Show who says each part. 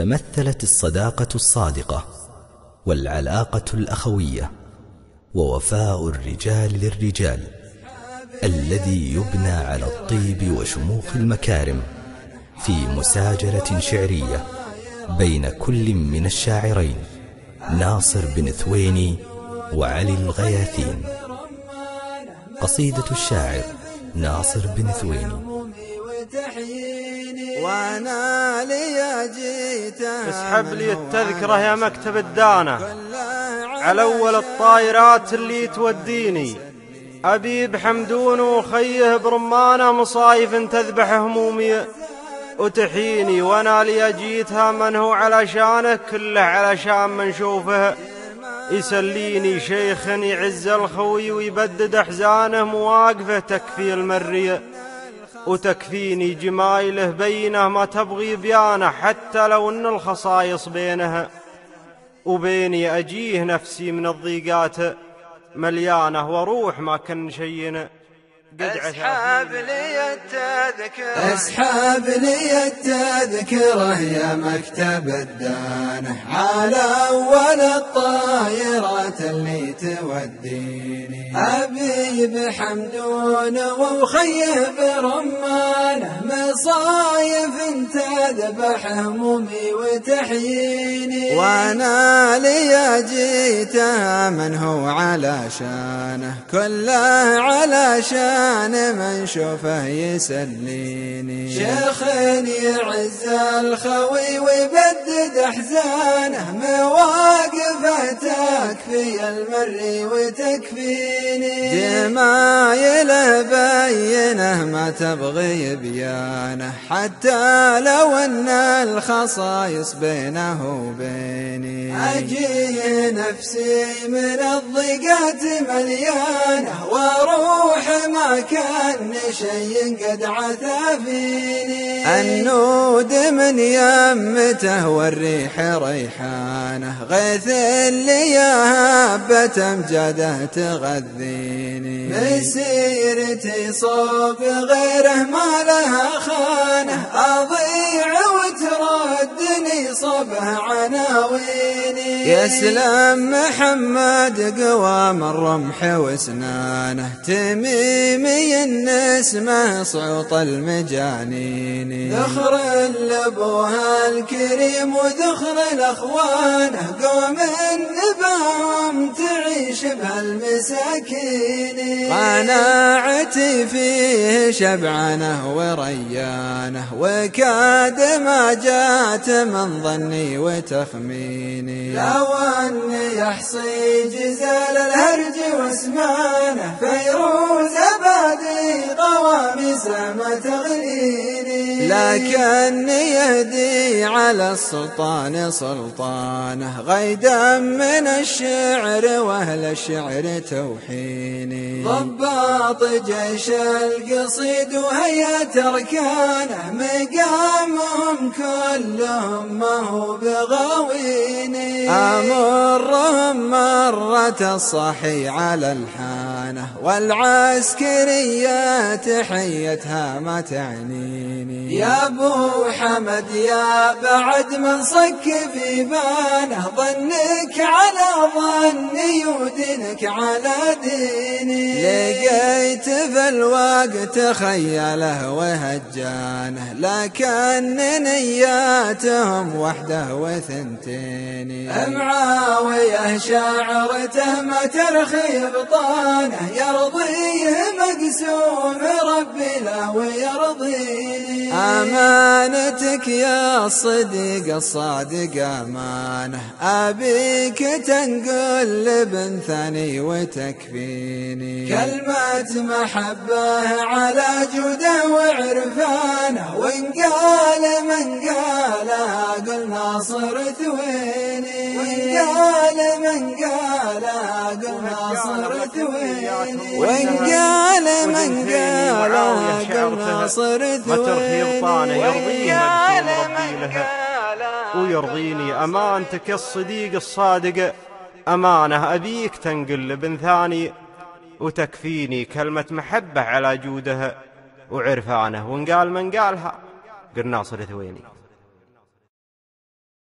Speaker 1: تمثلت الصداقة الصادقة والعلاقة الأخوية ووفاء الرجال للرجال الذي يبنى على الطيب وشموخ المكارم في مساجلة شعرية بين كل من الشاعرين ناصر بن ثويني وعلي الغياثين. قصيدة الشاعر ناصر بن ثويني.
Speaker 2: وأنا لي جيت
Speaker 3: اسحب لي التذكرة يا مكتب الدانة. على أول الطايرات اللي توديني. أبي بحمدون وخيه برمانة مصايف تذبح همومي. وتحيني وأنا لي جيتها من هو علشانه كله علشان من شوفه. يسليني شيخ يعز الخوي ويبدد أحزانه مواقفه تكفي المريه وتكفيني جمايله بينه ما تبغي بيانه حتى لو إن الخصايص بينها. وبيني أجيه نفسي من الضيقات مليانة وروح ما كان شينا
Speaker 2: اسحاب لي التذكرة اسحاب لي التذكرة يا مكتب الدانة على أول الطائرات اللي توديني أبي بحمدون وخيه برمانة مصايف تذبح همومي وتحييني. وأنا لي جيتها من هو على شانه. كله على شانه. كان من شوفه يسليني. شيخ يعز الخوي ويبدد أحزانه مواقفه تكفي المري وتكفيني. جمايله بينه ما تبغي بيانه حتى لو أن الخصايص بينه وبيني. أجي نفسي من الضيقات مليانة وأروح ما كان شيء قد عثى فيني النود من يمته والريح ريحانه غيث اللي هبة امجاده تغذيني. مسيرتي صوب غيره ما لها خانه أضيع وتردني صبه عناويني. يسلم محمد قوام الرمح واسنانه تميم مي النسمة صوت المجانين. ذخر لأبوها الكريم وذخر الاخوانه قوم نباهم تعيش بهالمساكين قناعتي فيه شبعانه وريانه وكاد ما جات من ظني وتخميني. لو اني يحصي جزال الهرج واسمانه فيروز قواميس ما تغنيني لكن يهدي على السلطان سلطانه غيدا من الشعر وأهل الشعر توحيني ضباط جيش القصيد وهيئة اركانه مقامهم كلهم ما هو بغاويني. أمرهم مرة الصحي على الحانة والعسكرية تحيتها ما تعنيني. يا أبو حمد يا بعد من صك في بانه ظنك على ظني ودينك على ديني. لقيت في الوقت خياله وهجانه لكن نياتهم وحده وثنتين معاوية شاعرته ما ترخي بطانه يرضيه مقسوم ربي له ويرضيه أمانتك يا الصديق الصادق أمانة. أبيك تنقل لابن ثاني وتكفيني. كلمة محبة على جوده وعرفانه وإن قال من قالها قل ناصر ثويني وإن قال من قالها قل ناصر ثويني وإن قال من قالها قل ناصر ثويني
Speaker 3: وإن قال من قالها ويرضيني أمانتك الصديق الصادق. أمانة أبيك تنقل لابن ثاني وتكفيني كلمة محبة على جودها وعرفانه. وإن قال من قالها قل ناصر ثويني